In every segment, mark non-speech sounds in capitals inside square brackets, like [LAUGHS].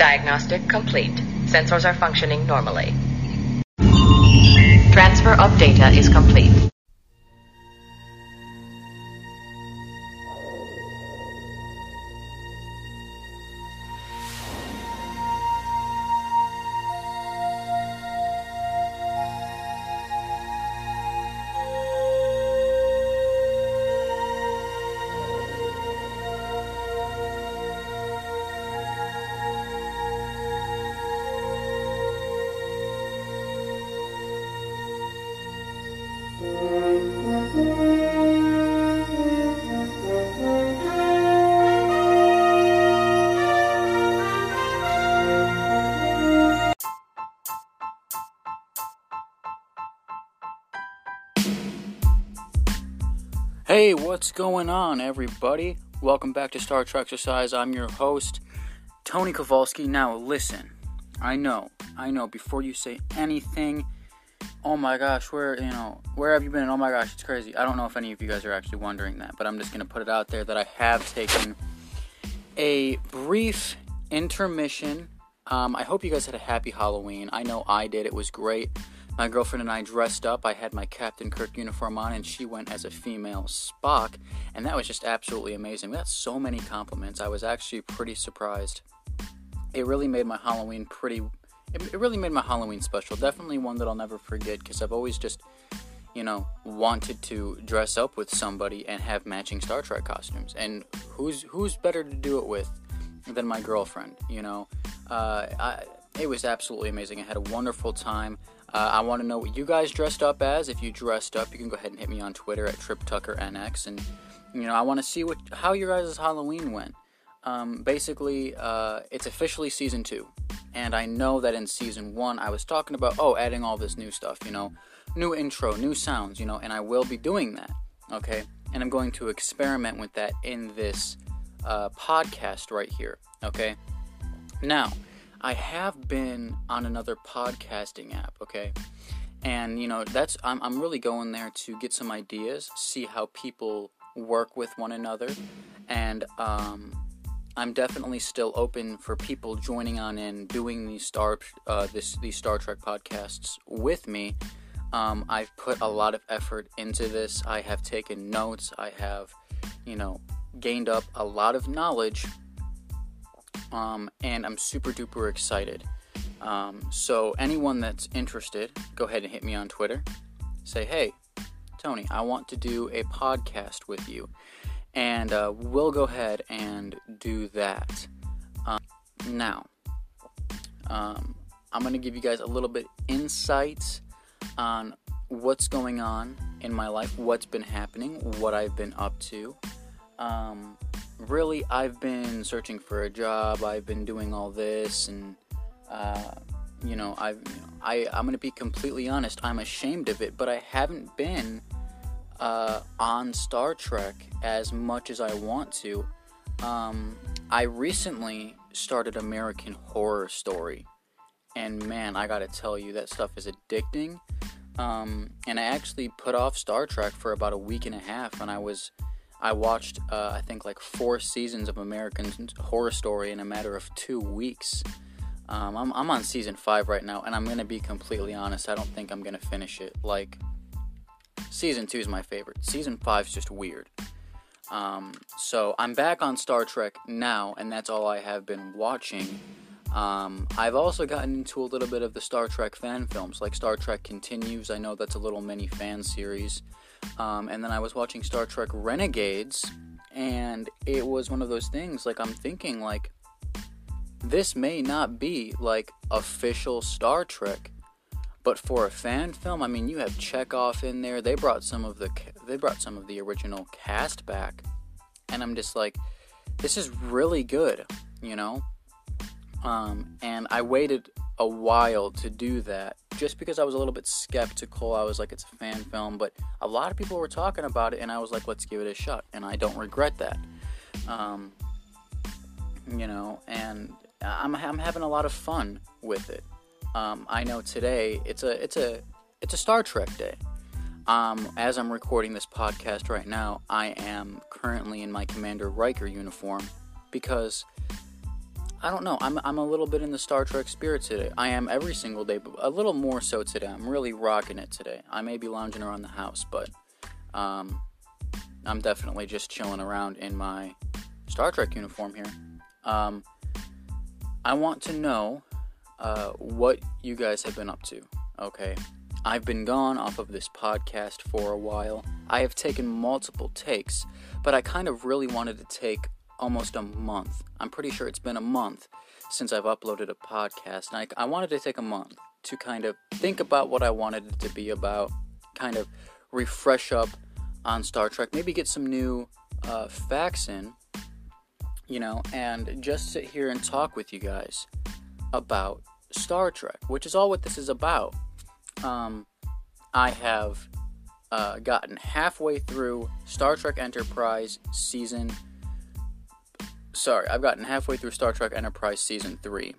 Diagnostic complete. Sensors are functioning normally. Transfer of data is complete. Hey, what's going on, everybody? Welcome back to Star Trek Exercise. I'm your host, Tony Kowalski. Now, listen, I know, I know, before you say anything, oh my gosh, where, you know, where have you been? Oh my gosh, it's crazy. I don't know if any of you guys are actually wondering that, but I'm just going to put it out there that I have taken a brief intermission. Um, I hope you guys had a happy Halloween. I know I did, it was great. My girlfriend and I dressed up. I had my Captain Kirk uniform on, and she went as a female Spock, and that was just absolutely amazing. We got so many compliments. I was actually pretty surprised. It really made my Halloween pretty. It, really made my Halloween special. Definitely one that I'll never forget because I've always just, you know, wanted to dress up with somebody and have matching Star Trek costumes. And who's who's better to do it with than my girlfriend? You know, uh, I, it was absolutely amazing. I had a wonderful time. Uh, I want to know what you guys dressed up as. If you dressed up, you can go ahead and hit me on Twitter at TripTuckerNX, and you know I want to see what how your guys' Halloween went. Um, basically, uh, it's officially season two, and I know that in season one I was talking about oh adding all this new stuff, you know, new intro, new sounds, you know, and I will be doing that. Okay, and I'm going to experiment with that in this uh, podcast right here. Okay, now I have been on another podcasting app, okay? And you know, that's I'm I'm really going there to get some ideas, see how people work with one another, and um, I'm definitely still open for people joining on in doing these Star uh, this these Star Trek podcasts with me. Um, I've put a lot of effort into this. I have taken notes. I have, you know, gained up a lot of knowledge um, and I'm super duper excited. Um, so, anyone that's interested, go ahead and hit me on Twitter. Say, hey, Tony, I want to do a podcast with you. And uh, we'll go ahead and do that. Um, now, um, I'm going to give you guys a little bit insight on what's going on in my life, what's been happening, what I've been up to. Um, really, I've been searching for a job. I've been doing all this, and uh, you know, I've, you know, I, I'm gonna be completely honest. I'm ashamed of it, but I haven't been uh, on Star Trek as much as I want to. Um, I recently started American Horror Story, and man, I gotta tell you, that stuff is addicting. Um, and I actually put off Star Trek for about a week and a half, and I was I watched, uh, I think, like four seasons of American Horror Story in a matter of two weeks. Um, I'm, I'm on season five right now, and I'm gonna be completely honest. I don't think I'm gonna finish it. Like, season two is my favorite. Season five's just weird. Um, so I'm back on Star Trek now, and that's all I have been watching. Um, I've also gotten into a little bit of the Star Trek fan films, like Star Trek Continues. I know that's a little mini fan series. Um, and then I was watching Star Trek Renegades, and it was one of those things like I'm thinking like this may not be like official Star Trek, but for a fan film, I mean, you have Chekov in there. They brought some of the they brought some of the original cast back, and I'm just like, this is really good, you know. Um, and I waited a while to do that just because I was a little bit skeptical. I was like, it's a fan film, but a lot of people were talking about it, and I was like, let's give it a shot, and I don't regret that. Um, you know, and I'm, I'm having a lot of fun with it. Um, I know today it's a it's a it's a Star Trek day. Um, as I'm recording this podcast right now, I am currently in my Commander Riker uniform because I don't know. I'm I'm a little bit in the Star Trek spirit today. I am every single day, but a little more so today. I'm really rocking it today. I may be lounging around the house, but um, I'm definitely just chilling around in my Star Trek uniform here. Um, I want to know uh, what you guys have been up to. Okay, I've been gone off of this podcast for a while. I have taken multiple takes, but I kind of really wanted to take almost a month. I'm pretty sure it's been a month since I've uploaded a podcast, and I, I wanted to take a month to kind of think about what I wanted it to be about, kind of refresh up on Star Trek, maybe get some new uh, facts in, you know, and just sit here and talk with you guys about Star Trek, which is all what this is about. Um, I have uh, gotten halfway through Star Trek Enterprise season. Sorry, I've gotten halfway through Star Trek Enterprise season three,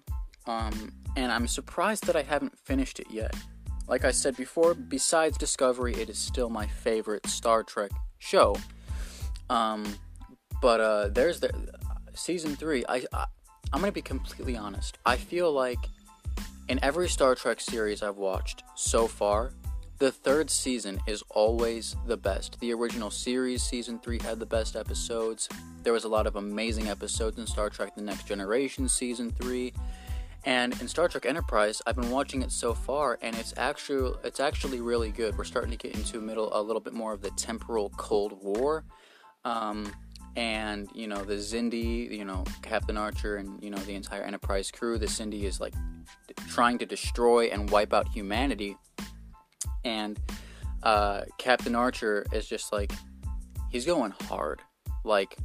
um, and I'm surprised that I haven't finished it yet. Like I said before, besides Discovery, it is still my favorite Star Trek show. Um, but uh, there's the season three. I, I I'm gonna be completely honest. I feel like in every Star Trek series I've watched so far, the third season is always the best. The original series, season 3, had the best episodes. There was a lot of amazing episodes in Star Trek The Next Generation, season 3. And in Star Trek Enterprise, I've been watching it so far, and it's actually it's actually really good. We're starting to get into middle a little bit more of the temporal Cold War, um, and you know the Xindi, you know Captain Archer, and you know the entire Enterprise crew. The Xindi is like trying to destroy and wipe out humanity and uh, Captain Archer is just like he's going hard, like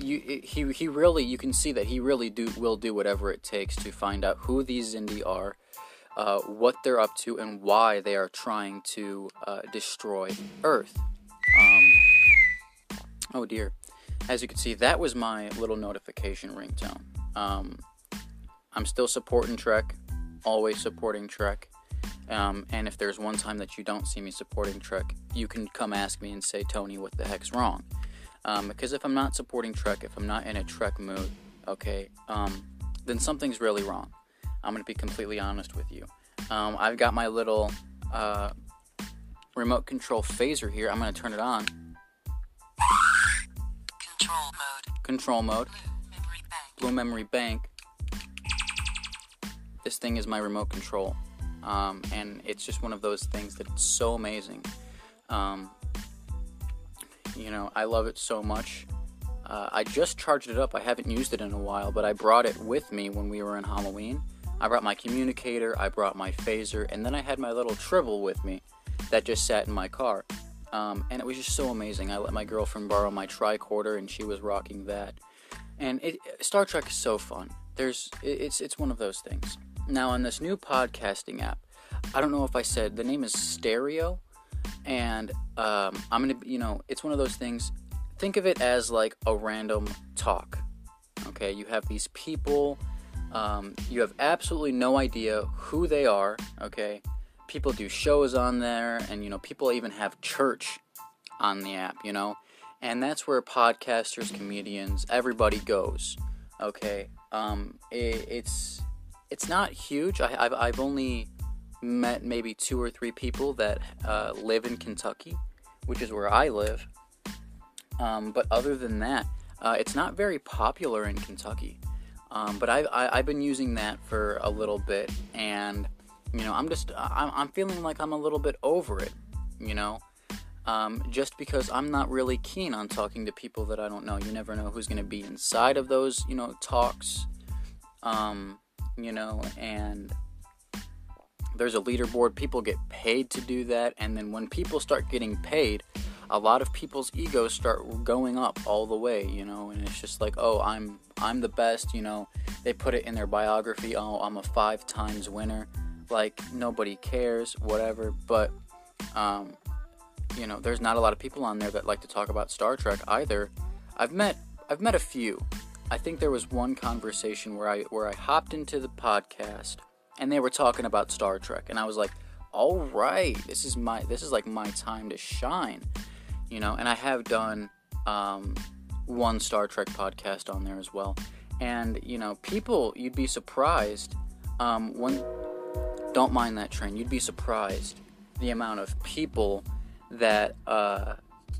you he he really you can see that he really do will do whatever it takes to find out who these Xindi are, uh, what they're up to, and why they are trying to uh, destroy Earth. Um, oh dear, as you can see, that was my little notification ringtone. Um, I'm still supporting Trek, always supporting Trek. Um, and if there's one time that you don't see me supporting Trek, you can come ask me and say, Tony, what the heck's wrong? Um, because if I'm not supporting Trek, if I'm not in a Trek mood, okay, um, then something's really wrong. I'm going to be completely honest with you. Um, I've got my little uh, remote control phaser here. I'm going to turn it on. Control mode. Control mode. Blue memory bank. Blue Memory Bank. This thing is my remote control. Um, and it's just one of those things that's so amazing. Um, you know, I love it so much. Uh, I just charged it up. I haven't used it in a while, but I brought it with me when we were in Halloween. I brought my communicator, I brought my phaser, and then I had my little tribble with me that just sat in my car. Um, and it was just so amazing. I let my girlfriend borrow my tricorder, and she was rocking that. And it, Star Trek is so fun. There's, it's it's one of those things. Now on this new podcasting app, I don't know if I said the name is Stereo, and um, I'm gonna, you know, it's one of those things. Think of it as like a random talk. Okay, you have these people. Um, you have absolutely no idea who they are. Okay, people do shows on there, and you know, people even have church on the app. You know, and that's where podcasters, comedians, everybody goes. Okay, um, it, it's it's not huge. I, have I've only met maybe two or three people that uh, live in Kentucky, which is where I live. Um, but other than that, uh, it's not very popular in Kentucky. Um, but I've, I, I've been using that for a little bit, and you know, I'm just I'm, I'm feeling like I'm a little bit over it. You know, um, just because I'm not really keen on talking to people that I don't know. You never know who's going to be inside of those, you know, talks. Um, you know, and there's a leaderboard. People get paid to do that, and then when people start getting paid, a lot of people's egos start going up all the way, you know, and it's just like, oh, I'm I'm the best, you know. They put it in their biography, oh, I'm a five times winner. Like nobody cares, whatever. But um, you know, there's not a lot of people on there that like to talk about Star Trek either. I've met I've met a few. I think there was one conversation where I where I hopped into the podcast and they were talking about Star Trek and I was like, "All right, this is my this is like my time to shine." You know, and I have done um, one Star Trek podcast on there as well. And you know, people, you'd be surprised um. Don't mind that train. You'd be surprised the amount of people that uh,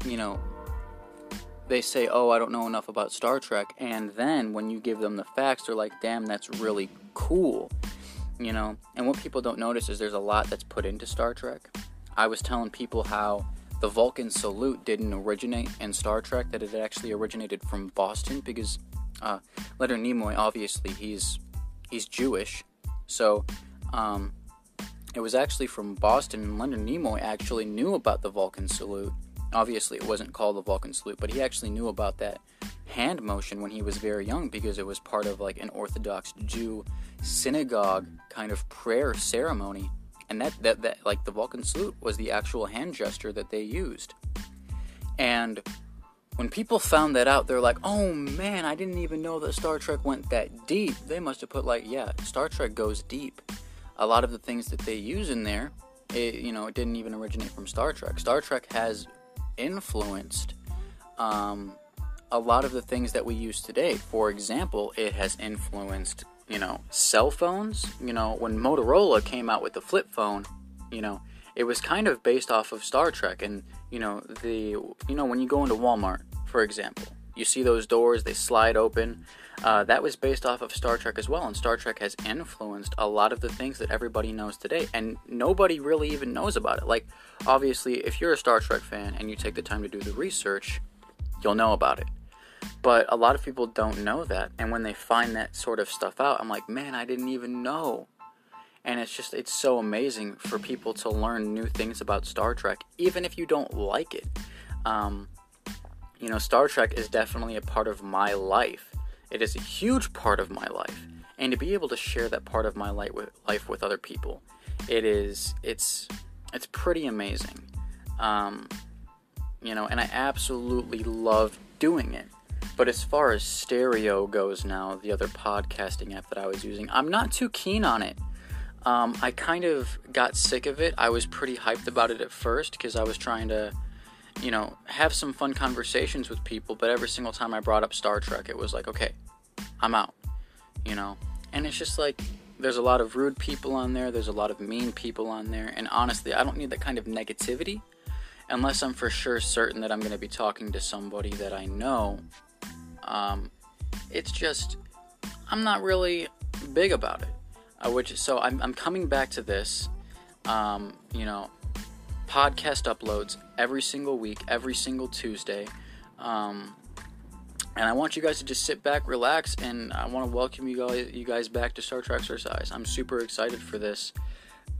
you know they say, "Oh, I don't know enough about Star Trek," and then when you give them the facts, they're like, "Damn, that's really cool." You know, and what people don't notice is there's a lot that's put into Star Trek. I was telling people how the Vulcan salute didn't originate in Star Trek; that it actually originated from Boston because uh, Leonard Nimoy, obviously, he's he's Jewish, so um, it was actually from Boston. And Leonard Nimoy actually knew about the Vulcan salute. Obviously, it wasn't called the Vulcan salute, but he actually knew about that hand motion when he was very young because it was part of like an Orthodox Jew synagogue kind of prayer ceremony. And that, that, that like the Vulcan salute was the actual hand gesture that they used. And when people found that out, they're like, oh man, I didn't even know that Star Trek went that deep. They must have put, like, yeah, Star Trek goes deep. A lot of the things that they use in there, it, you know, it didn't even originate from Star Trek. Star Trek has influenced um, a lot of the things that we use today. For example, it has influenced, you know, cell phones. You know, when Motorola came out with the flip phone, you know, it was kind of based off of Star Trek and you know the you know when you go into Walmart for example you see those doors they slide open uh, that was based off of Star Trek as well and Star Trek has influenced a lot of the things that everybody knows today and nobody really even knows about it like obviously if you're a Star Trek fan and you take the time to do the research you'll know about it but a lot of people don't know that and when they find that sort of stuff out I'm like man I didn't even know and it's just it's so amazing for people to learn new things about Star Trek, even if you don't like it. Um, you know, Star Trek is definitely a part of my life. It is a huge part of my life, and to be able to share that part of my life with, other people, it is it's it's pretty amazing. Um, you know, and I absolutely love doing it. But as far as stereo goes now, the other podcasting app that I was using, I'm not too keen on it. Um, I kind of got sick of it. I was pretty hyped about it at first because I was trying to, you know, have some fun conversations with people. But every single time I brought up Star Trek, it was like, okay, I'm out, you know. And it's just like there's a lot of rude people on there. There's a lot of mean people on there. And honestly, I don't need that kind of negativity unless I'm for sure certain that I'm going to be talking to somebody that I know. Um, it's just I'm not really big about it uh, which so I'm, I'm coming back to this um, you know podcast uploads every single week every single tuesday. Um, and i want you guys to just sit back relax and i want to welcome you guys you guys back to star trek exercise. I'm super excited for this.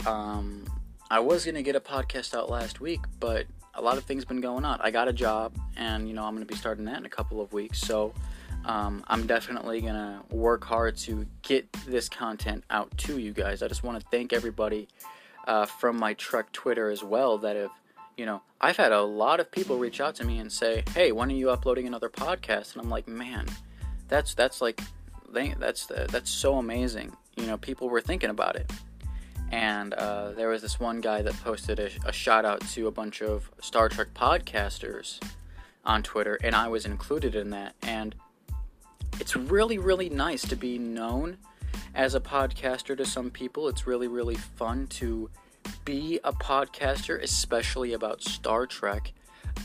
Um, i was to get a podcast out last week but a lot of things been going on. I got a job and you know i'm to be starting that in a couple of weeks. So um, I'm definitely gonna work hard to get this content out to you guys. I just want to thank everybody uh, from my Trek Twitter as well that have, you know, I've had a lot of people reach out to me and say, "Hey, when are you uploading another podcast?" And I'm like, "Man, that's that's like, that's that's so amazing." You know, people were thinking about it. And uh, there was this one guy that posted a, a shout out to a bunch of Star Trek podcasters on Twitter, and I was included in that. And it's really, really nice to be known as a podcaster to some people. It's really, really fun to be a podcaster, especially about Star Trek.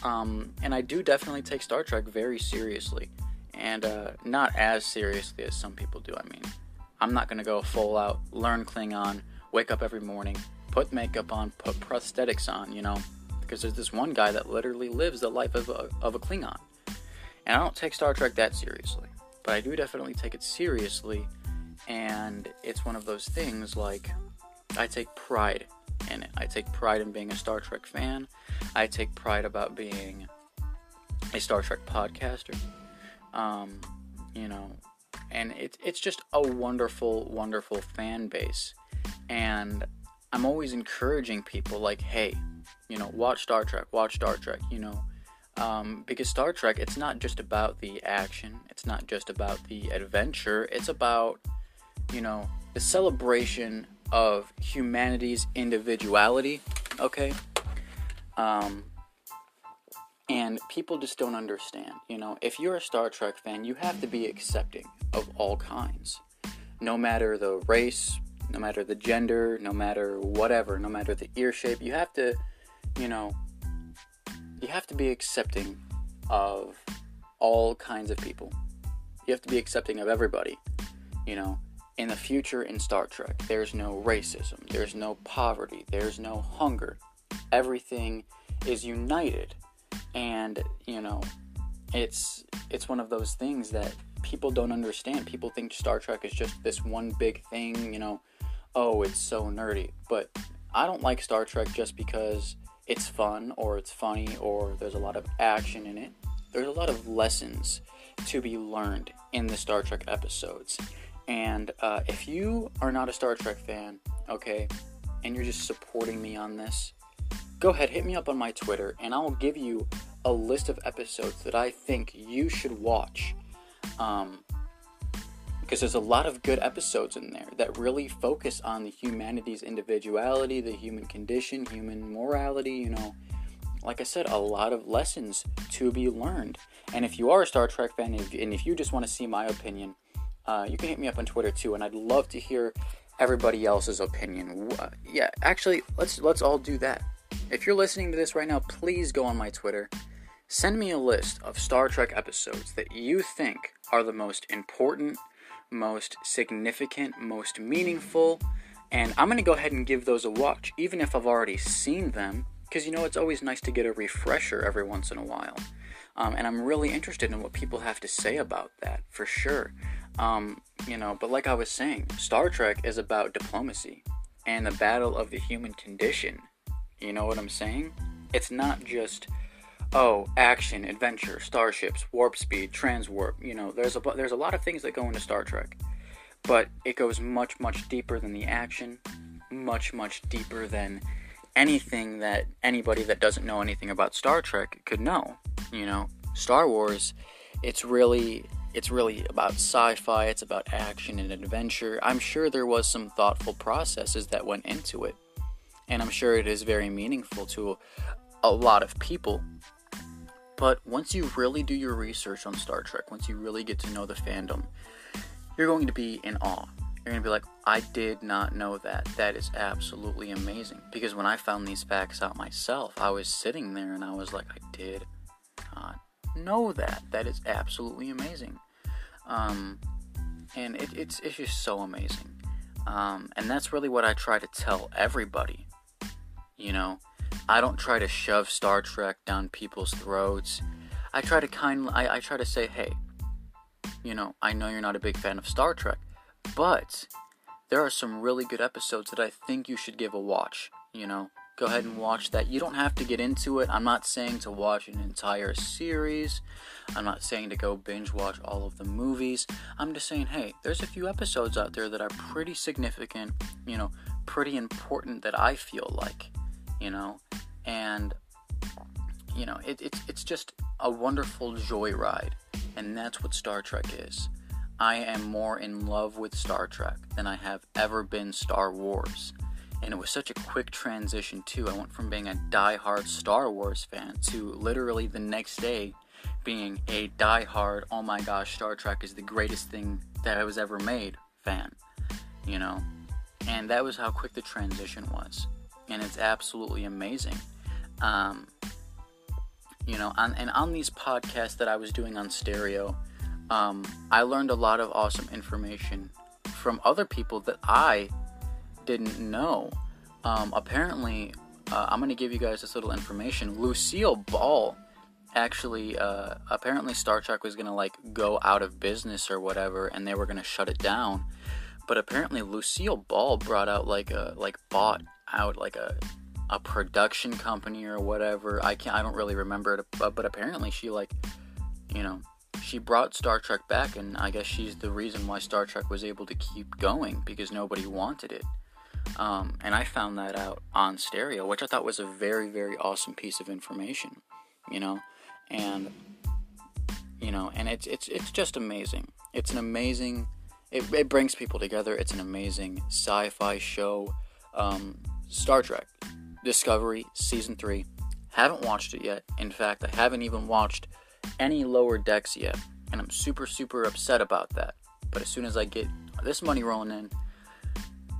Um, and I do definitely take Star Trek very seriously, and uh, not as seriously as some people do. I mean, I'm not going to go full out, learn Klingon, wake up every morning, put makeup on, put prosthetics on, you know, because there's this one guy that literally lives the life of a, of a Klingon. And I don't take Star Trek that seriously but I do definitely take it seriously, and it's one of those things like I take pride in it. I take pride in being a Star Trek fan. I take pride about being a Star Trek podcaster. Um, you know, and it's it's just a wonderful, wonderful fan base, and I'm always encouraging people like, hey, you know, watch Star Trek, watch Star Trek. You know, um, because Star Trek, it's not just about the action, it's not just about the adventure, it's about, you know, the celebration of humanity's individuality, okay? Um, And people just don't understand. You know, if you're a Star Trek fan, you have to be accepting of all kinds. No matter the race, no matter the gender, no matter whatever, no matter the ear shape, you have to, you know, you have to be accepting of all kinds of people. You have to be accepting of everybody. You know, in the future in Star Trek, there's no racism, there's no poverty, there's no hunger. Everything is united. And, you know, it's it's one of those things that people don't understand. People think Star Trek is just this one big thing, you know, oh, it's so nerdy. But I don't like Star Trek just because it's fun or it's funny or there's a lot of action in it. There's a lot of lessons to be learned in the Star Trek episodes. And uh, if you are not a Star Trek fan, okay, and you're just supporting me on this, go ahead, hit me up on my Twitter, and I'll give you a list of episodes that I think you should watch. Um, because there's a lot of good episodes in there that really focus on the humanity's individuality, the human condition, human morality, you know. Like I said, a lot of lessons to be learned. And if you are a Star Trek fan and if you just want to see my opinion, uh, you can hit me up on Twitter too, and I'd love to hear everybody else's opinion. Uh, yeah, actually, let's let's all do that. If you're listening to this right now, please go on my Twitter. Send me a list of Star Trek episodes that you think are the most important, most significant, most meaningful, and I'm going to go ahead and give those a watch, even if I've already seen them, because you know it's always nice to get a refresher every once in a while. Um, and I'm really interested in what people have to say about that, for sure. Um, you know, but like I was saying, Star Trek is about diplomacy and the battle of the human condition. You know what I'm saying? It's not just oh, action, adventure, starships, warp speed, transwarp. You know, there's a there's a lot of things that go into Star Trek, but it goes much much deeper than the action, much much deeper than anything that anybody that doesn't know anything about Star Trek could know. You know, Star Wars, it's really it's really about sci-fi, it's about action and adventure. I'm sure there was some thoughtful processes that went into it. And I'm sure it is very meaningful to a lot of people. But once you really do your research on Star Trek, once you really get to know the fandom, you're going to be in awe. You're going to be like, I did not know that. That is absolutely amazing. Because when I found these facts out myself, I was sitting there and I was like, I did not know that. That is absolutely amazing. Um, and it, it's, it's just so amazing. Um, and that's really what I try to tell everybody. You know, I don't try to shove Star Trek down people's throats. I try to kind I, I try to say, hey, you know, I know you're not a big fan of Star Trek, but there are some really good episodes that I think you should give a watch, you know go ahead and watch that. You don't have to get into it. I'm not saying to watch an entire series. I'm not saying to go binge watch all of the movies. I'm just saying, hey, there's a few episodes out there that are pretty significant, you know, pretty important that I feel like, you know, and you know, it, it's it's just a wonderful joyride, and that's what Star Trek is. I am more in love with Star Trek than I have ever been Star Wars. And it was such a quick transition, too. I went from being a die-hard Star Wars fan to literally the next day being a die-hard, oh my gosh, Star Trek is the greatest thing that I was ever made fan, you know? And that was how quick the transition was. And it's absolutely amazing. Um, you know, on, and on these podcasts that I was doing on stereo, um, I learned a lot of awesome information from other people that I didn't know. Um, apparently, uh, I'm going to give you guys this little information. Lucille Ball actually, uh, apparently, Star Trek was going to like go out of business or whatever, and they were going to shut it down. But apparently, Lucille Ball brought out like a like bought out like a a production company or whatever. I can't. I don't really remember it, but, but apparently she like, you know, she brought Star Trek back, and I guess she's the reason why Star Trek was able to keep going because nobody wanted it. Um, and I found that out on stereo, which I thought was a very, very awesome piece of information, you know, and you know, and it's it's it's just amazing. It's an amazing. It, it brings people together. It's an amazing sci-fi show. Um, Star Trek, Discovery season three, Haven't watched it yet. In fact, I haven't even watched any lower decks yet. And I'm super, super upset about that. But as soon as I get this money rolling in,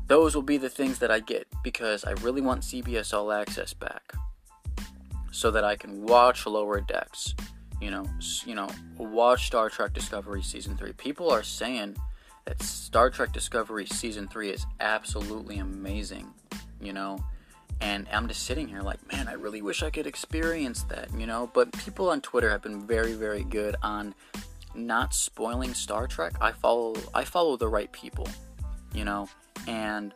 those will be the things that I get because I really want CBS All Access back so that I can watch lower decks. You know, you know, watch Star Trek Discovery season 3. People are saying that Star Trek Discovery season 3 is absolutely amazing, you know? And I'm just sitting here like, man, I really wish I could experience that, you know? But people on Twitter have been very, very good on not spoiling Star Trek. I follow I follow the right people, you know, and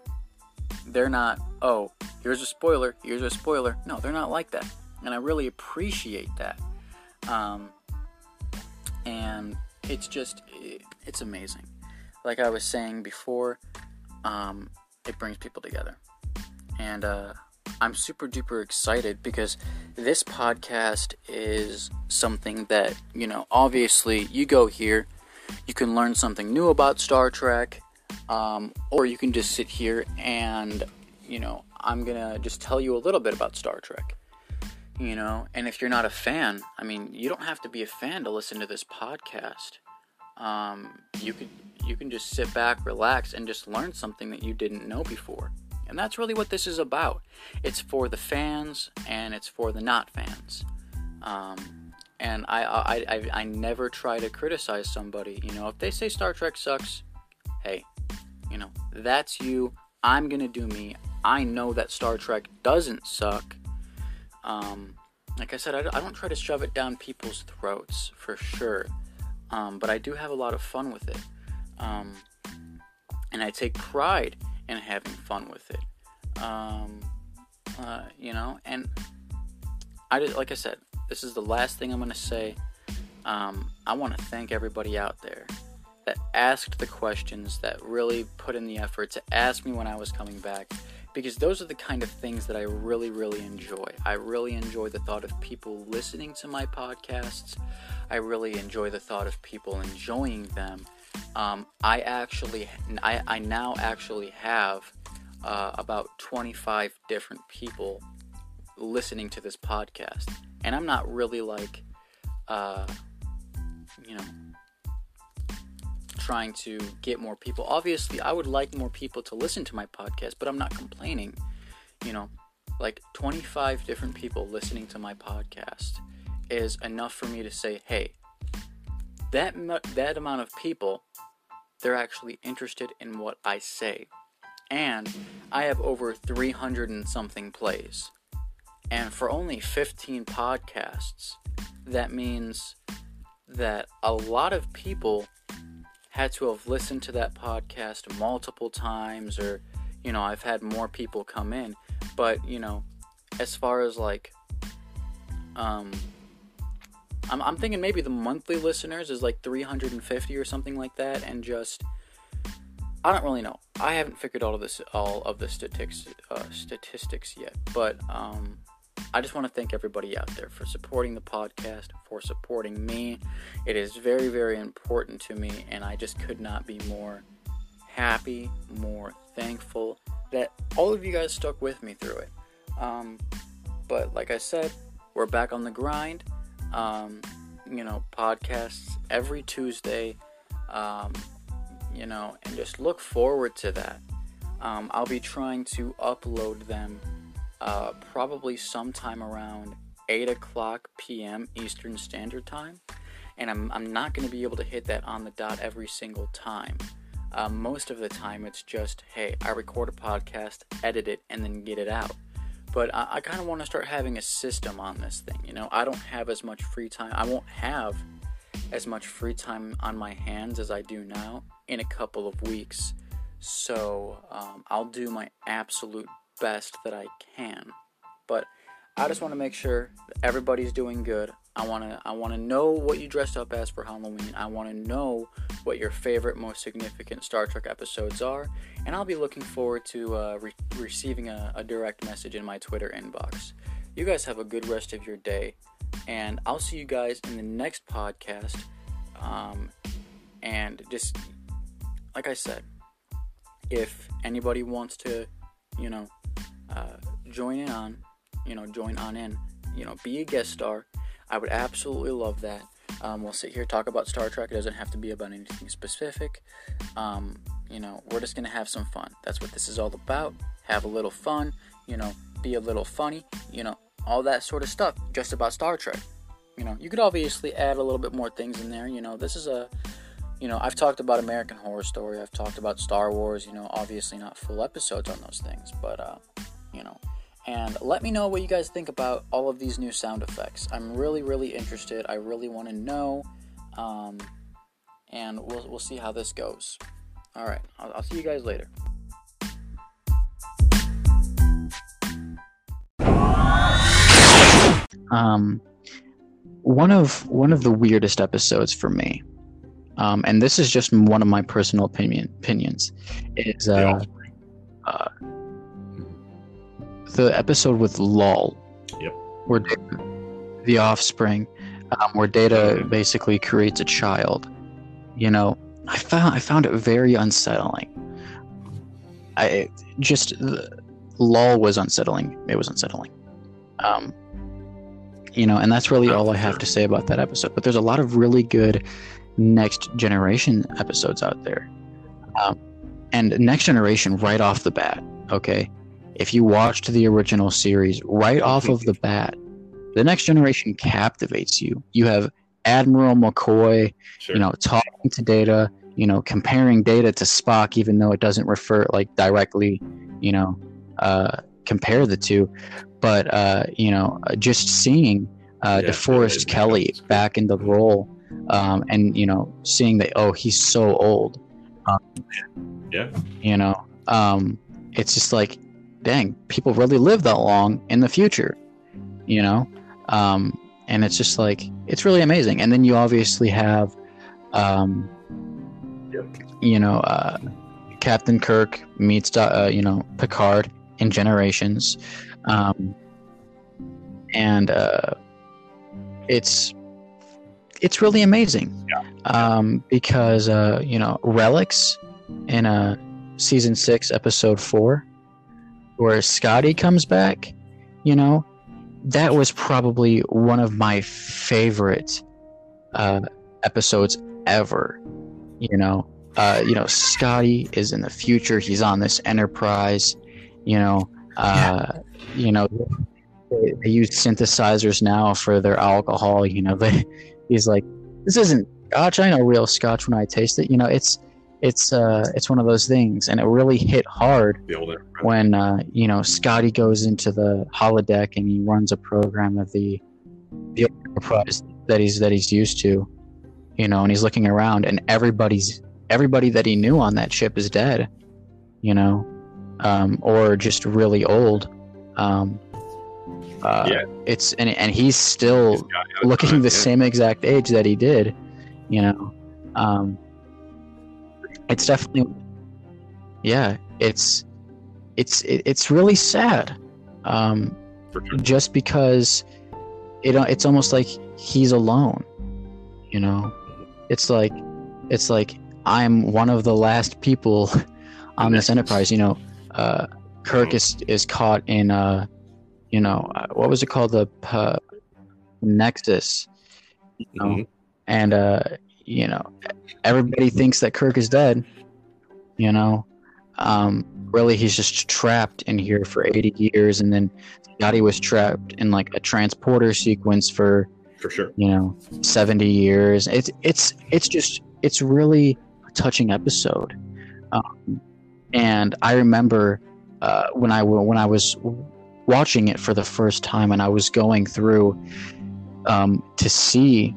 they're not, oh, here's a spoiler, here's a spoiler. No, they're not like that. And I really appreciate that. Um, and it's just, it's amazing. Like I was saying before, um, it brings people together. And uh, I'm super duper excited because this podcast is something that, you know, obviously you go here, you can learn something new about Star Trek, um, or you can just sit here and, you know, I'm gonna just tell you a little bit about Star Trek. You know, and if you're not a fan, I mean, you don't have to be a fan to listen to this podcast. Um, you could you can just sit back, relax, and just learn something that you didn't know before. And that's really what this is about. It's for the fans and it's for the not fans. Um, and I, I, I, I never try to criticize somebody. You know, if they say Star Trek sucks, hey, you know, that's you. I'm gonna do me. I know that Star Trek doesn't suck. Um, like I said, I, I, don't try to shove it down people's throats for sure. Um, but I do have a lot of fun with it. Um, and I take pride in having fun with it. Um, uh, you know, and I did, like I said, this is the last thing I'm going to say. Um, I want to thank everybody out there that asked the questions, that really put in the effort to ask me when I was coming back, because those are the kind of things that I really, really enjoy. I really enjoy the thought of people listening to my podcasts. I really enjoy the thought of people enjoying them. Um, I actually, I, I now actually have uh, about 25 different people listening to this podcast, and I'm not really like, uh, you know, trying to get more people. Obviously, I would like more people to listen to my podcast, but I'm not complaining. You know, like 25 different people listening to my podcast is enough for me to say, hey, that that amount of people, they're actually interested in what I say, and I have over 300 and something plays, and for only 15 podcasts, that means that a lot of people had to have listened to that podcast multiple times or you know i've had more people come in. But you know as far as like um I'm, I'm thinking maybe the monthly listeners is like 350 or something like that and just i don't really know i haven't figured all of this all of the statistics uh, statistics yet but um I just want to thank everybody out there for supporting the podcast, for supporting me. It is very, very important to me, and I just could not be more happy, more thankful that all of you guys stuck with me through it. Um, but like I said, we're back on the grind. Um, you know, podcasts every Tuesday. Um, you know, and just look forward to that. Um, I'll be trying to upload them uh, probably sometime around 8 o'clock p.m. Eastern Standard Time. And I'm, I'm not going to be able to hit that on the dot every single time. Uh, most of the time, it's just, hey, I record a podcast, edit it, and then get it out. But I, I kind of want to start having a system on this thing. You know, I don't have as much free time. I won't have as much free time on my hands as I do now in a couple of weeks. So um, I'll do my absolute best that I can. But I just want to make sure everybody's doing good. I want to I want to know what you dressed up as for Halloween. I want to know what your favorite most significant Star Trek episodes are, and I'll be looking forward to uh, re- receiving a, a direct message in my Twitter inbox. You guys have a good rest of your day, and I'll see you guys in the next podcast. Um, and just like I said, if anybody wants to, you know, uh, join in on, you know, join on in. you know, be a guest star. I would absolutely love that. Um, we'll sit here talk about Star Trek. It doesn't have to be about anything specific. Um, you know, we're just gonna have some fun. That's what this is all about. Have a little fun. You know, be a little funny. You know, all that sort of stuff. Just about Star Trek. You know, you could obviously add a little bit more things in there. You know, this is a you know, I've talked about American Horror Story, I've talked about Star Wars, you know, obviously not full episodes on those things, but, uh, you know, and let me know what you guys think about all of these new sound effects. I'm really, really interested. I really want to know, um, and we'll, we'll see how this goes. All right, I'll, I'll see you guys later. Um, one of one of the weirdest episodes for me um, and this is just one of my personal opinion opinions, is uh, uh, the episode with Lal. Yep. Where Data, the offspring, um, where Data basically creates a child. You know, I found I found it very unsettling. I just Lal was unsettling. It was unsettling. Um, you know, and that's really all I have to say about that episode. But there's a lot of really good next generation episodes out there. Um, and next generation right off the bat, okay? If you watched the original series right off of the bat, the next generation captivates you. You have Admiral McCoy, Sure. you know, talking to Data, you know, comparing Data to Spock, even though it doesn't refer like directly, you know, uh, compare the two. But uh, you know, uh, just seeing uh, Yeah, DeForest. Kelley back in the role, um, and you know, seeing that oh, he's so old. Um, Yeah. You know, um, it's just like, dang, people really live that long in the future. You know, um, and it's just like it's really amazing. And then you obviously have, um, you know, uh, Captain Kirk meets uh, you know Picard in Generations, um, and uh, it's it's really amazing um, because uh, you know relics in uh, season six episode four where Scotty comes back you know that was probably one of my favorite uh, episodes ever you know. Uh, you know Scotty is in the future. He's on this enterprise you know uh, you know they, they use synthesizers now for their alcohol you know [LAUGHS] they he's like this isn't scotch. I know real scotch when i taste it. You know it's it's uh it's one of those things and it really hit hard when uh you know scotty goes into the holodeck and he runs a program of the the enterprise that he's that he's used to you know and he's looking around and everybody's everybody that he knew on that ship is dead you know um or just really old um uh, Yeah. it's and, and he's still He's looking [LAUGHS] the yeah. same exact age that he did you know um it's definitely yeah it's it's it's really sad um sure. just because it it's almost like he's alone you know it's like it's like i'm one of the last people [LAUGHS] on this enterprise you know uh kirk is is caught in uh you know uh, what was it called the uh, nexus you know Mhm. and uh you know everybody thinks that kirk is dead you know? Um really he's just trapped in here for 80 years and then scotty was trapped in like a transporter sequence for For sure. you know 70 years. It's it's it's just it's really a touching episode. Um, and i remember uh, when i when i was watching it for the first time and i was going through um, to see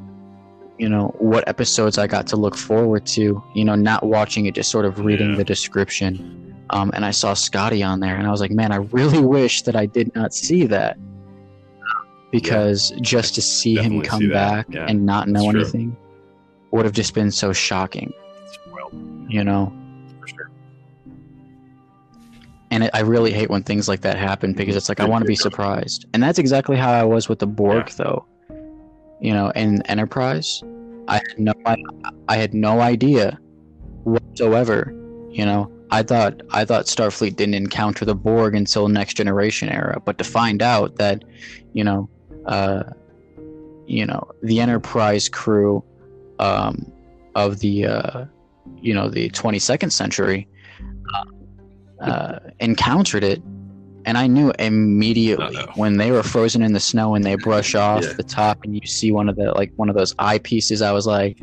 you know what episodes i got to look forward to you know not watching it just sort of reading Yeah. the description um, and i saw scotty on there and i was like man i really [LAUGHS] wish that i did not see that because just to see him come see back yeah. and not know anything would have just been so shocking Well, you know sure. and it, I really hate when things like that happen because it's like I want to be surprised, and that's exactly how I was with the Borg, Yeah. though. You know, in Enterprise, I had no, I, I had no idea whatsoever. You know, I thought I thought Starfleet didn't encounter the Borg until Next Generation era, but to find out that, you know, uh, you know, the Enterprise crew um, of the, uh, you know, the 22nd century uh, uh, encountered it. And I knew immediately Uh-oh. when they were frozen in the snow and they brush off Yeah. the top and you see one of the like one of those eye pieces. I was like,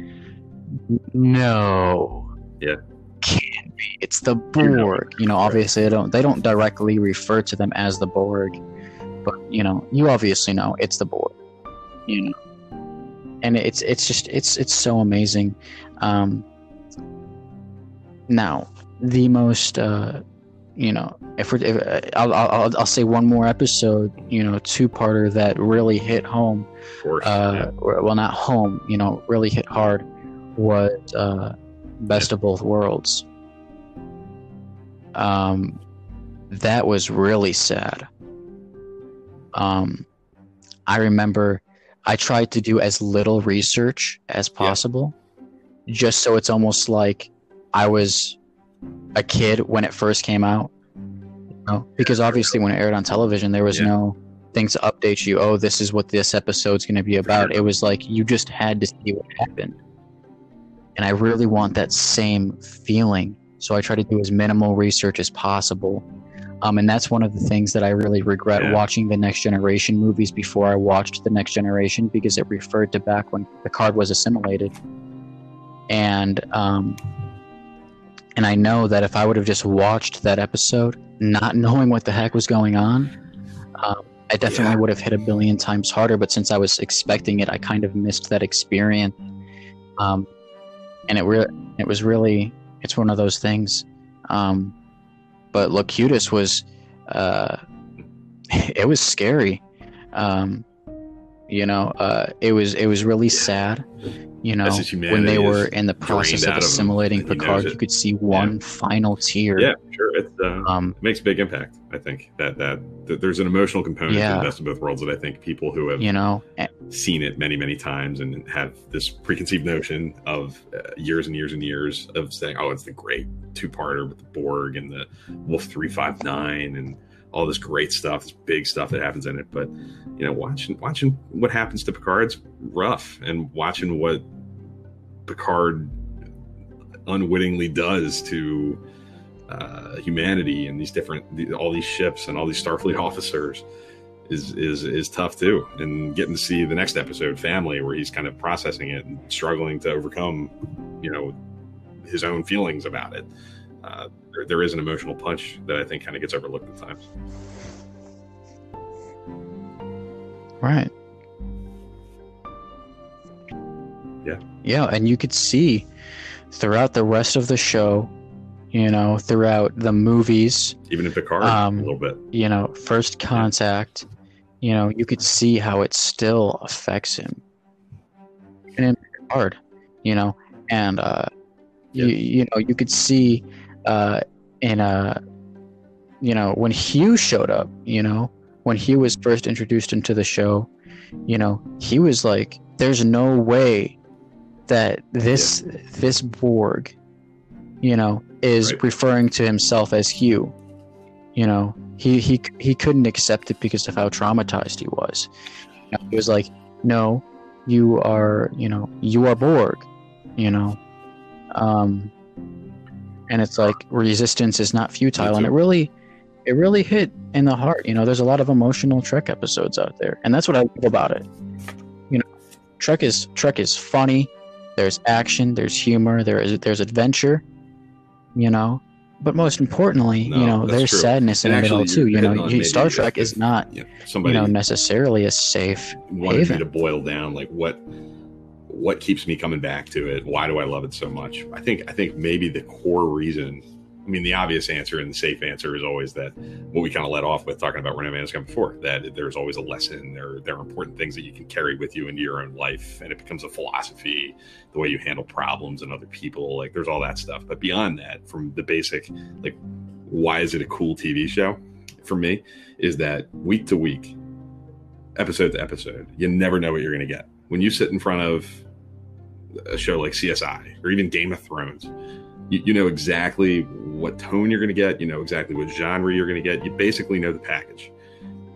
no, Yeah. can't be. It's the Borg. You know, obviously they don't they don't directly refer to them as the Borg, but you know, you obviously know it's the Borg. You know, and it's it's just it's it's so amazing. Um, now, the most uh, you know, if we're if, uh, I'll, I'll I'll- say one more episode, you know, two parter that really hit home course. uh, or- well, not home, you know, really hit hard was uh, Best of Both Worlds. Um, that was really sad. Um, I remember I tried to do as little research as possible, just so it's almost like I was a kid when it first came out. Know? Because obviously, when it aired on television, there was Yeah. no thing to update you. Oh, this is what this episode's going to be about. It was like you just had to see what happened. And I really want that same feeling. So I try to do as minimal research as possible. Um, and that's one of the things that I really regret Yeah. watching the Next Generation movies before I watched the Next Generation because it referred to back when Picard was assimilated. And um, and I know that if I would have just watched that episode, not knowing what the heck was going on, um, I definitely Yeah. would have hit a billion times harder. But since I was expecting it, I kind of missed that experience. Um, and it re- it was really it's one of those things. Um, but Locutus was uh, [LAUGHS] it was scary. Um, you know, uh, it was it was really sad. You know, when they were in the process of out of him, assimilating and he knows Picard, you could see one final tear. yeah, sure. It's uh, Um, it makes a big impact. I think that, that that there's an emotional component Yeah. to Best of Both Worlds that I think people who have you know, seen it many many times and have this preconceived notion of uh, years and years and years of saying, "Oh, it's the great two-parter with the Borg and the Wolf three five nine and all this great stuff, this big stuff that happens in it." But you know, watching watching what happens to Picard's rough, and watching what Picard unwittingly does to uh, humanity and these different all these ships and all these Starfleet [LAUGHS] officers is is is tough too. And getting to see the next episode, family, where he's kind of processing it and struggling to overcome, you know, his own feelings about it. Uh, there, there is an emotional punch that I think kind of gets overlooked at times. right? Yeah. Yeah, and you could see throughout the rest of the show, you know, throughout the movies, Even in Picard, Um, a little bit. you know, first contact, you know, you could see how it still affects him. And in Picard, you know, and uh you, you know, you could see uh in a you know, when Hugh showed up, you know, when he was first introduced into the show, you know, he was like there's no way that this this Borg, you know, is Right. referring to himself as Hugh. You know, he he he couldn't accept it because of how traumatized he was. You know, he was like, "No, you are, you know, you are Borg." You know, um, and it's like resistance is not futile, and it really, it really hit in the heart. You know, there's a lot of emotional Trek episodes out there, and that's what I love about it. You know, Trek is Trek is funny. There's action. There's humor. There is there's adventure. You know, but most importantly, No, you know, there's true. sadness in And it all actually, too. you're know, hitting on you- maybe Star Trek is not, You know, you know, necessarily a safe. wanted me haven. to boil down like what what keeps me coming back to it why do i love it so much i think i think maybe the core reason i mean the obvious answer and the safe answer is always that what we kind of let off with talking about René Manuscott before that there's always a lesson there there are important things that you can carry with you into your own life and it becomes a philosophy the way you handle problems and other people like there's all that stuff but beyond that from the basic like why is it a cool tv show for me is that week to week episode to episode. You never know what you're going to get. When you sit in front of a show like CSI or even Game of Thrones, you, you know exactly what tone you're going to get. You know exactly what genre you're going to get. You basically know the package.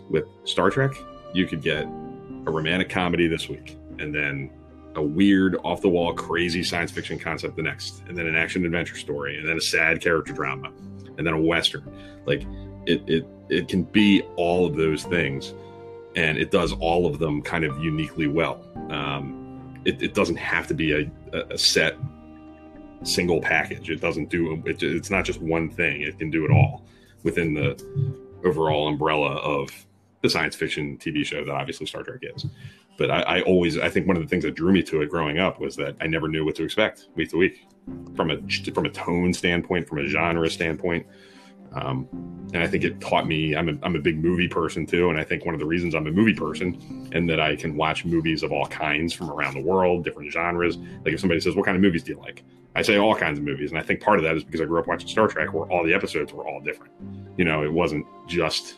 With Star Trek, you could get a romantic comedy this week, and then a weird, off the wall, crazy science fiction concept the next, and then an action adventure story, and then a sad character drama, and then a western. Like it, it, it can be all of those things, and it does all of them kind of uniquely well. Um, it, it doesn't have to be a, a set single package. It doesn't do it, it's not just one thing. It can do it all within the overall umbrella of the science fiction TV show that obviously Star Trek is. But I, I, always, I think one of the things that drew me to it growing up was that I never knew what to expect week to week, from a from a tone standpoint, from a genre standpoint. Um, and I think it taught me. I'm a, I'm a big movie person too, and I think one of the reasons I'm a movie person and that I can watch movies of all kinds from around the world, different genres. Like if somebody says, "What kind of movies do you like?" I say all kinds of movies, and I think part of that is because I grew up watching Star Trek, where all the episodes were all different. You know, it wasn't just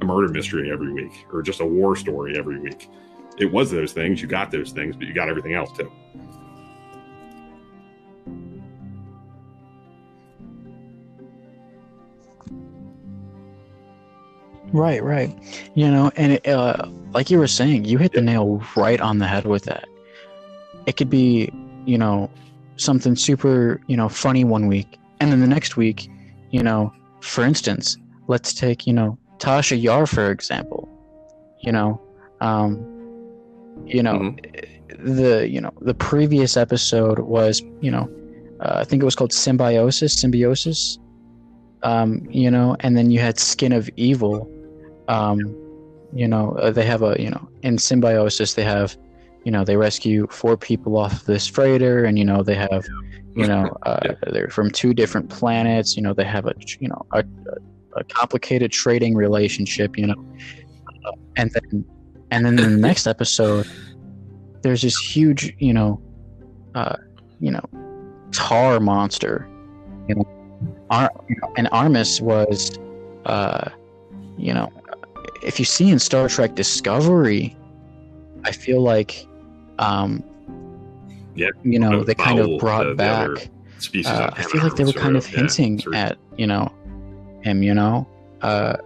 a murder mystery every week or just a war story every week. It was those things. You got those things, but you got everything else too. Right, right. You know, and it, uh, like you were saying, you hit the nail right on the head with that. It could be, you know, something super, you know, funny one week, and then the next week, you know, for instance, let's take, you know, Tasha Yar for example. You know, um, you know, mm-hmm. the you know the previous episode was you know, uh, I think it was called Symbiosis, Symbiosis. Um, you know, and then you had Skin of Evil. Um, you know, uh, they have a you know in Symbiosis they have, you know, they rescue four people off this freighter, and you know they have, you know, uh, they're from two different planets. You know, they have a you know a, a complicated trading relationship. You know, uh, and then and then in the next episode, there's this huge, you know, uh, you know, tar monster. You know, Ar- and Armus was, uh, you know, if you see in Star Trek Discovery, I feel like, um, yeah, you know, they kind of brought the, back. The uh, I feel like they were kind of hinting yeah, at, you know, him. You know, uh,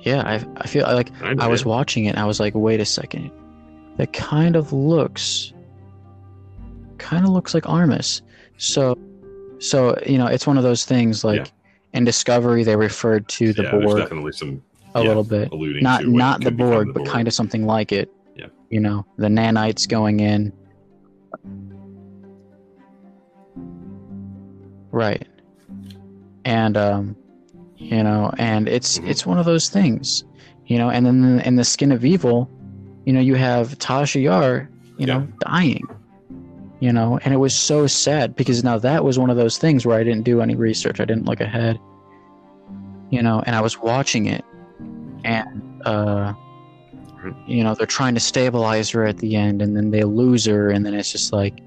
yeah, I, I feel like I, I was watching it and I was like, wait a second, that kind of looks, kind of looks like Armus. So, so you know, it's one of those things like yeah. In Discovery they referred to the yeah, Borg definitely some a yeah, little bit, not not the Borg, the but kind of something like it. Yeah, you know, the nanites going in. Right. And um you know and it's mm-hmm. it's one of those things you know and then in the skin of evil you know you have tasha yar you know dying you know and it was so sad because now that was one of those things where i didn't do any research i didn't look ahead you know and i was watching it and uh you know they're trying to stabilize her at the end and then they lose her and then it's just like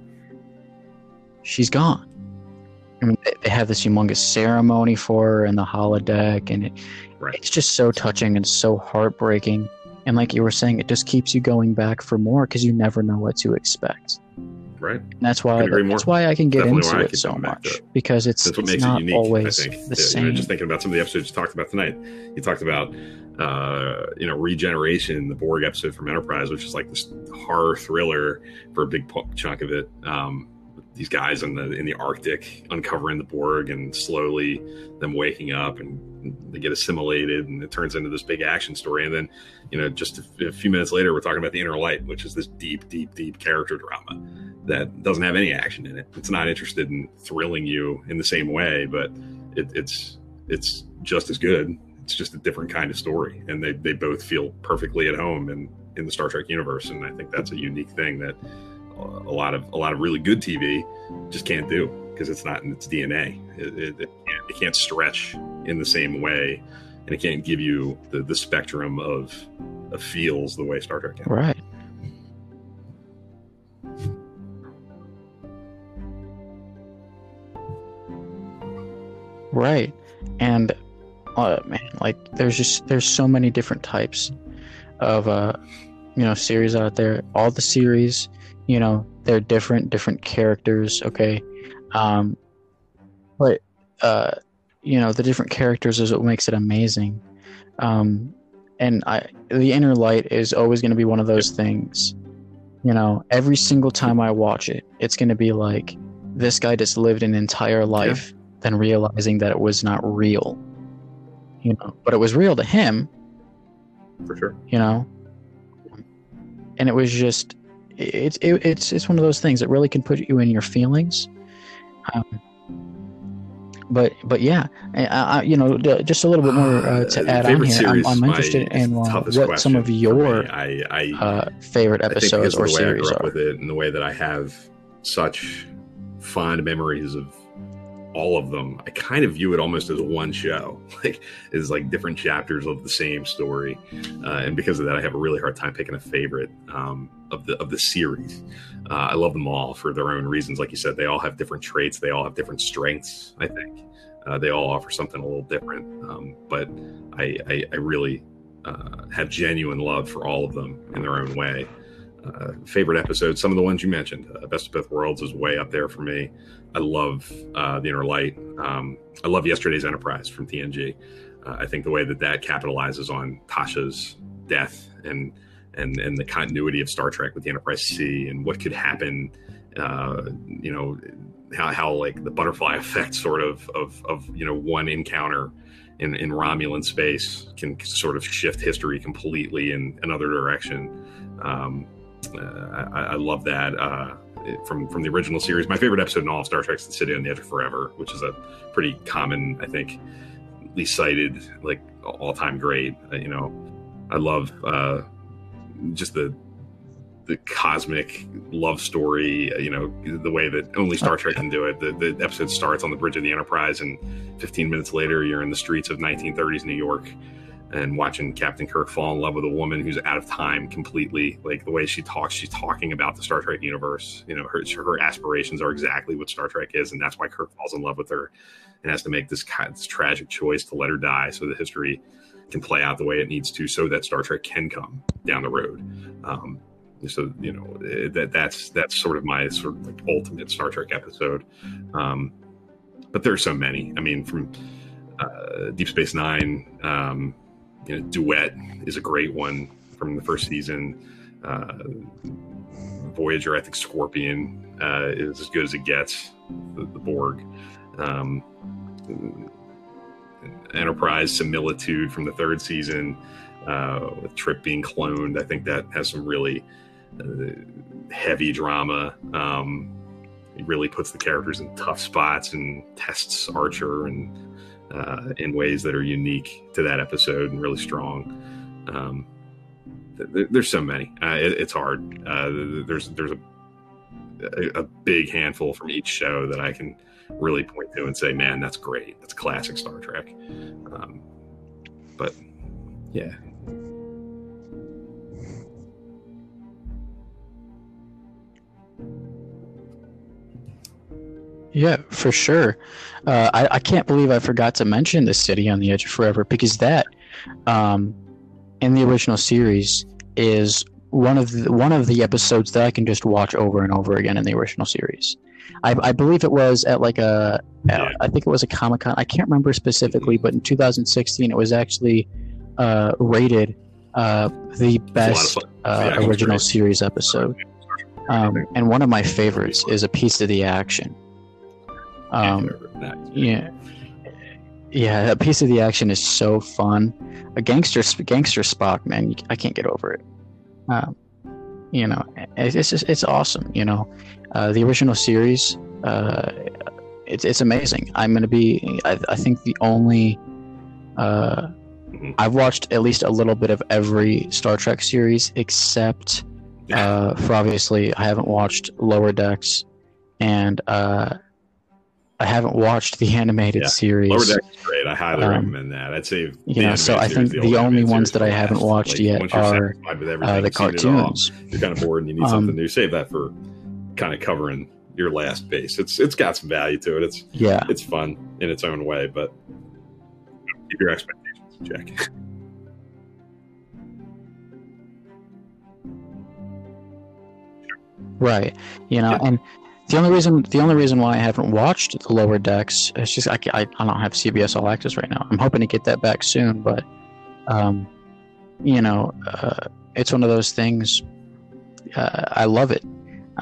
she's gone I mean, they have this humongous ceremony for her in the holodeck, and it, right. it's just so touching and so heartbreaking. And like you were saying, it just keeps you going back for more because you never know what to expect. Right. And that's why that's why I can get Definitely into it so much because it's that's what it's makes not it unique. always I think. the yeah, same. You know, just thinking about some of the episodes you talked about tonight. You talked about uh, you know regeneration, the Borg episode from Enterprise, which is like this horror thriller for a big chunk of it. Um, these guys in the in the Arctic uncovering the Borg and slowly them waking up and they get assimilated and it turns into this big action story. And then, you know, just a, few minutes later, we're talking about the Inner Light, which is this deep, deep, deep character drama that doesn't have any action in it. It's not interested in thrilling you in the same way, but it, it's it's just as good. It's just a different kind of story, and they they both feel perfectly at home in in the Star Trek universe. And I think that's a unique thing that a lot of a lot of really good TV just can't do because it's not in its DNA. It, it, it, can't, it, can't, stretch in the same way, and it can't give you the, the spectrum of, of feels the way Star Trek can. Right. Right, and uh, man, like there's just there's so many different types of uh, you know series out there. All the series you know they're different different characters okay um but uh you know the different characters is what makes it amazing Um, and I, the inner light is always going to be one of those things. You know, every single time I watch it, it's going to be like this guy just lived an entire life, then realizing that it was not real. You know, but it was real to him. for sure. You know, and it was just it's it, it's it's one of those things that really can put you in your feelings. Um, but but yeah, I, I, you know, just a little bit more uh, to Uh, add on here. I'm, I'm interested in uh, what some of your. I, I, uh, favorite I think episodes or the way I series grew up are. with it and the way that I have such fond memories of all of them, I kind of view it almost as one show, [LAUGHS] like is like different chapters of the same story, uh, and because of that, I have a really hard time picking a favorite um, of the of the series. Uh, I love them all for their own reasons, like you said. They all have different traits. They all have different strengths. I think uh, they all offer something a little different, um, but I, I, I really uh, have genuine love for all of them in their own way. Uh, favorite episodes, some of the ones you mentioned, uh, Best of Both Worlds is way up there for me. I love uh, The Inner Light. Um, I love Yesterday's Enterprise from TNG. Uh, I think the way that that capitalizes on Tasha's death and and and the continuity of Star Trek with the Enterprise C and what could happen, uh, you know, how, how like the butterfly [LAUGHS] effect sort of of of you know one encounter in, in Romulan space can sort of shift history completely in another direction. Um, uh, I, I love that uh, from from the original series. My favorite episode in all of Star Trek is "The City on the Edge of Forever," which is a pretty common, I think, least cited like all time great. Uh, you know, I love uh, just the the cosmic love story. uh, You know, the way that only Star Trek can do it. The, the episode starts on the bridge of the Enterprise, and 15 minutes later, you're in the streets of 1930s New York and watching Captain Kirk fall in love with a woman who's out of time completely. Like the way she talks, she's talking about the Star Trek universe. You know, her her aspirations are exactly what Star Trek is, and that's why Kirk falls in love with her and has to make this, this tragic choice to let her die so that history can play out the way it needs to, so that Star Trek can come down the road. Um, so you know eh, that that's that's sort of my sort of like ultimate Star Trek episode. Um, but there's so many. I mean, from uh, Deep Space Nine, um, you know, Duet is a great one from the first season. Uh, Voyager, I think Scorpion uh, is as good as it gets. The, the Borg. Um, Enterprise Similitude from the third season, uh, with Trip being cloned. I think that has some really uh, heavy drama. Um, it really puts the characters in tough spots and tests Archer and uh, in ways that are unique to that episode and really strong. Um, th- th- there's so many. Uh, it, it's hard. Uh, there's there's a, a a big handful from each show that I can really point to and say, man, that's great. That's classic Star Trek. Um, but yeah, Yeah, for sure. Uh, I, I can't believe I forgot to mention the city on the edge of forever because that, um, in the original series, is one of the, one of the episodes that I can just watch over and over again in the original series. I, I believe it was at like a, Yeah. I think it was a Comic Con. I can't remember specifically, but in 2016 it was actually uh, rated uh, the It's a lot of best uh, original series episode. Um, and one of my favorites is a piece of the action. Um, yeah, yeah, a piece of the action is so fun. A gangster, gangster Spock, man, you, I can't get over it. Um, you know, it's it's, just, it's awesome. You know, uh, the original series, uh, it's it's amazing. I'm gonna be, I, I think the only. Uh. I've watched at least a little bit of every Star Trek series except uh, for obviously I haven't watched Lower Decks, and uh, I haven't watched the animated Yeah. series. Lower Deck is great. I highly Um, recommend that. I'd say the you know, so I think old the only ones that I haven't watched Like, yet with uh, the it all, cartoons. You're kind of bored and you need Um, something new. Save that for kind of covering your last base. It's it's got some value to it. It's Yeah, it's fun in its own way, but keep your expectations in check. [LAUGHS] right. You know, Yeah. and the only reason the only reason why I haven't watched the Lower Decks is just I, I, I don't have CBS All Access right now. I'm hoping to get that back soon, but Um, you know, uh, it's one of those things. Uh, I love it,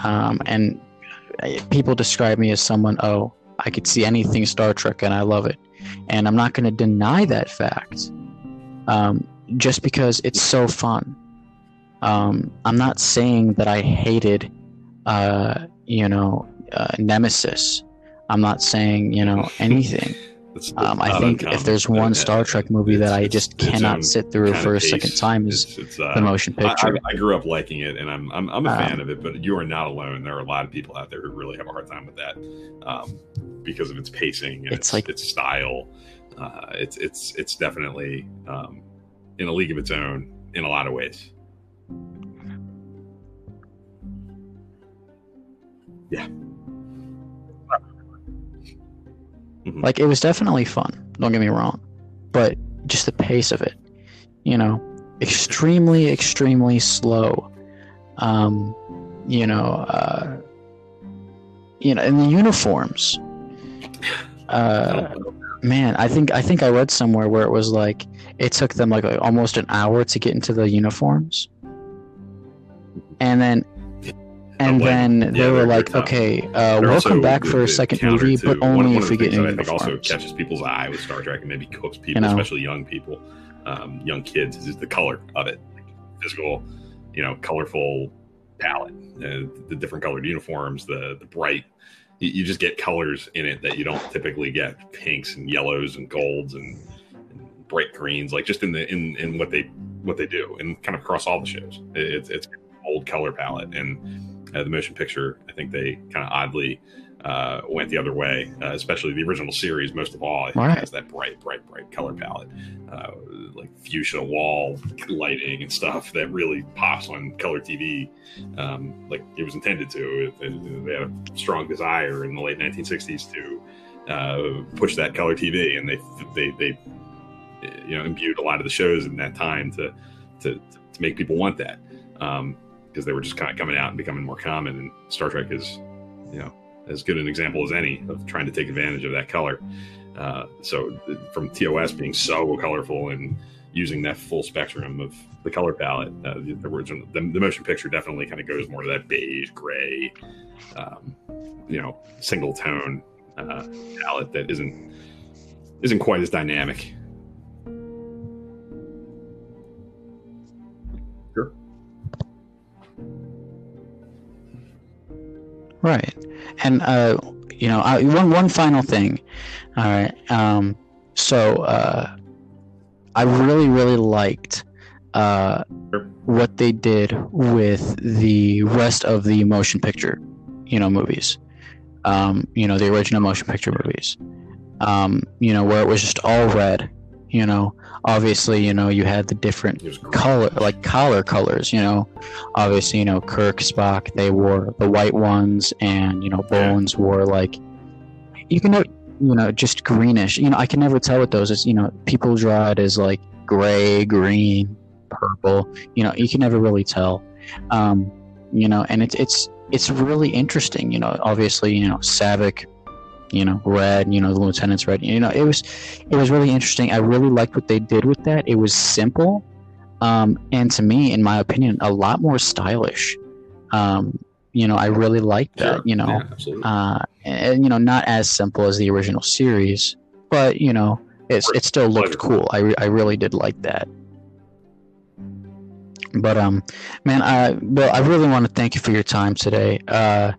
um, and uh, people describe me as someone. Oh, I could see anything Star Trek, and I love it, and I'm not going to deny that fact. Um, just because it's so fun. Um, I'm not saying that I hated, uh, you know, uh, Nemesis. I'm not saying you know [LAUGHS] anything. Um, I think if there's one Star Trek movie that I just cannot sit through for a of second time is It's- it's, uh, the motion picture. I, I grew up liking it, and I'm I'm, I'm a Um, fan of it. But you are not alone. There are a lot of people out there who really have a hard time with that um, because of its pacing and It's its, like- its style. Uh, it's it's it's definitely um, in a league of its own in a lot of ways. Yeah. Mhm. Like it was definitely fun. Don't get me wrong, but just the pace of it, you know, extremely, extremely slow. Um, you know, uh, you know, and the uniforms. Uh, man, I think I think I read somewhere where it was like it took them like almost an hour to get into the uniforms, and then. And like, then yeah, they were like, "Okay, uh, welcome back for a second movie, but only one if we get new I think also uniforms." catches people's eye with Star Trek and maybe cooks people, You know? especially young people, um, young kids, is the color of it, physical, you know, colorful palette, uh, the different colored uniforms, the the bright. You, you just get colors in it that you don't typically get pinks and yellows and golds and, and bright greens, like just in the in in what they what they do and kind of across all the shows. It, it's it's old color palette and the motion picture. I think they kind of oddly uh, went the other way, uh, especially the original series. Most of all, I think Right. has that bright, bright, bright color palette, uh, like fuchsia wall lighting and stuff that really pops on color TV, um, like it was intended to. It- it- they had a strong desire in the late 1960s to uh, push that color TV, and they they they you know imbued a lot of the shows in that time to to, to make people want that. Um, because they were just kind of coming out and becoming more common. And Star Trek is, you know, as good an example as any of trying to take advantage of that color. Uh, so from TOS being so colorful and using that full spectrum of the color palette, uh, the, original, the, the motion picture definitely kind of goes more to that beige, gray, um, you know, single tone uh, palette that isn't isn't quite as dynamic. Right. And uh, you know, I, one one final thing. All right. Um, so uh, I really really liked uh, what they did with the rest of the motion picture, you know, movies. Um, you know, the original motion picture movies. Um, you know, where it was just all red. You know, obviously, you know, you had the different It was great. color like collar colors you know. Obviously you know kirk spock they wore the white ones and you know Yeah. bones wore like you can know you know just greenish. You know i can never tell what those. Is you know people draw it as like gray green purple. You know you can never really tell. Um you know and it's it's it's really interesting you know. Obviously you know Saavik you know red you know the lieutenant's red you know it was it was really interesting i really liked what they did with that it was simple um, and to me, in my opinion, a lot more stylish. Um, you know, I really liked that. Sure. You know, Yeah, uh, and you know, not as simple as the original series, but you know, it's it still looked cool. I, re- I really did like that. But um, man, I well I really want to thank you for your time today. Uh,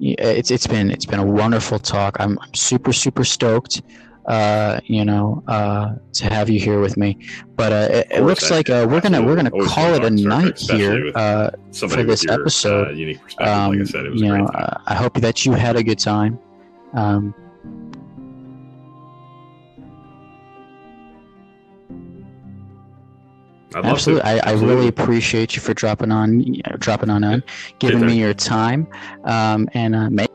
it's it's been it's been a wonderful talk. I'm, I'm super super stoked. Uh, you know, uh, to have you here with me. But uh, it, it looks like uh, we're gonna we're gonna call it a fun to talk Star Trek, night here. Uh, for this your, episode, uh, unique perspective. um, like I said, it was you know, uh, I hope that you had a good time. Um, I'd love absolutely, to. I, I really appreciate you for dropping on, you know, dropping on on giving Anytime. me your time, um, and uh, may-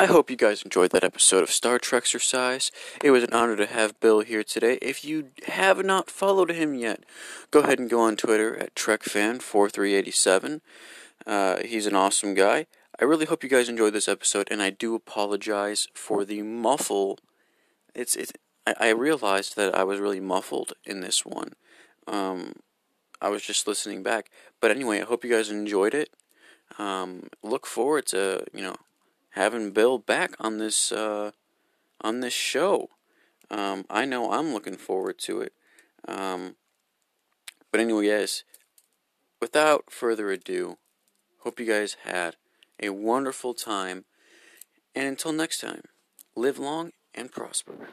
I hope you guys enjoyed that episode of Startrekxersize. It was an honor to have Bill here today. If you have not followed him yet, go ahead and go on Twitter at TrekFan4387. Uh, he's an awesome guy. I really hope you guys enjoyed this episode, and I do apologize for the muffle. It's it's. I, I realized that I was really muffled in this one. Um, I was just listening back, but anyway, I hope you guys enjoyed it. Um, look forward to you know having Bill back on this uh, on this show. Um, I know I'm looking forward to it. Um, but anyway, guys, without further ado, hope you guys had a wonderful time. And until next time, live long and prosper.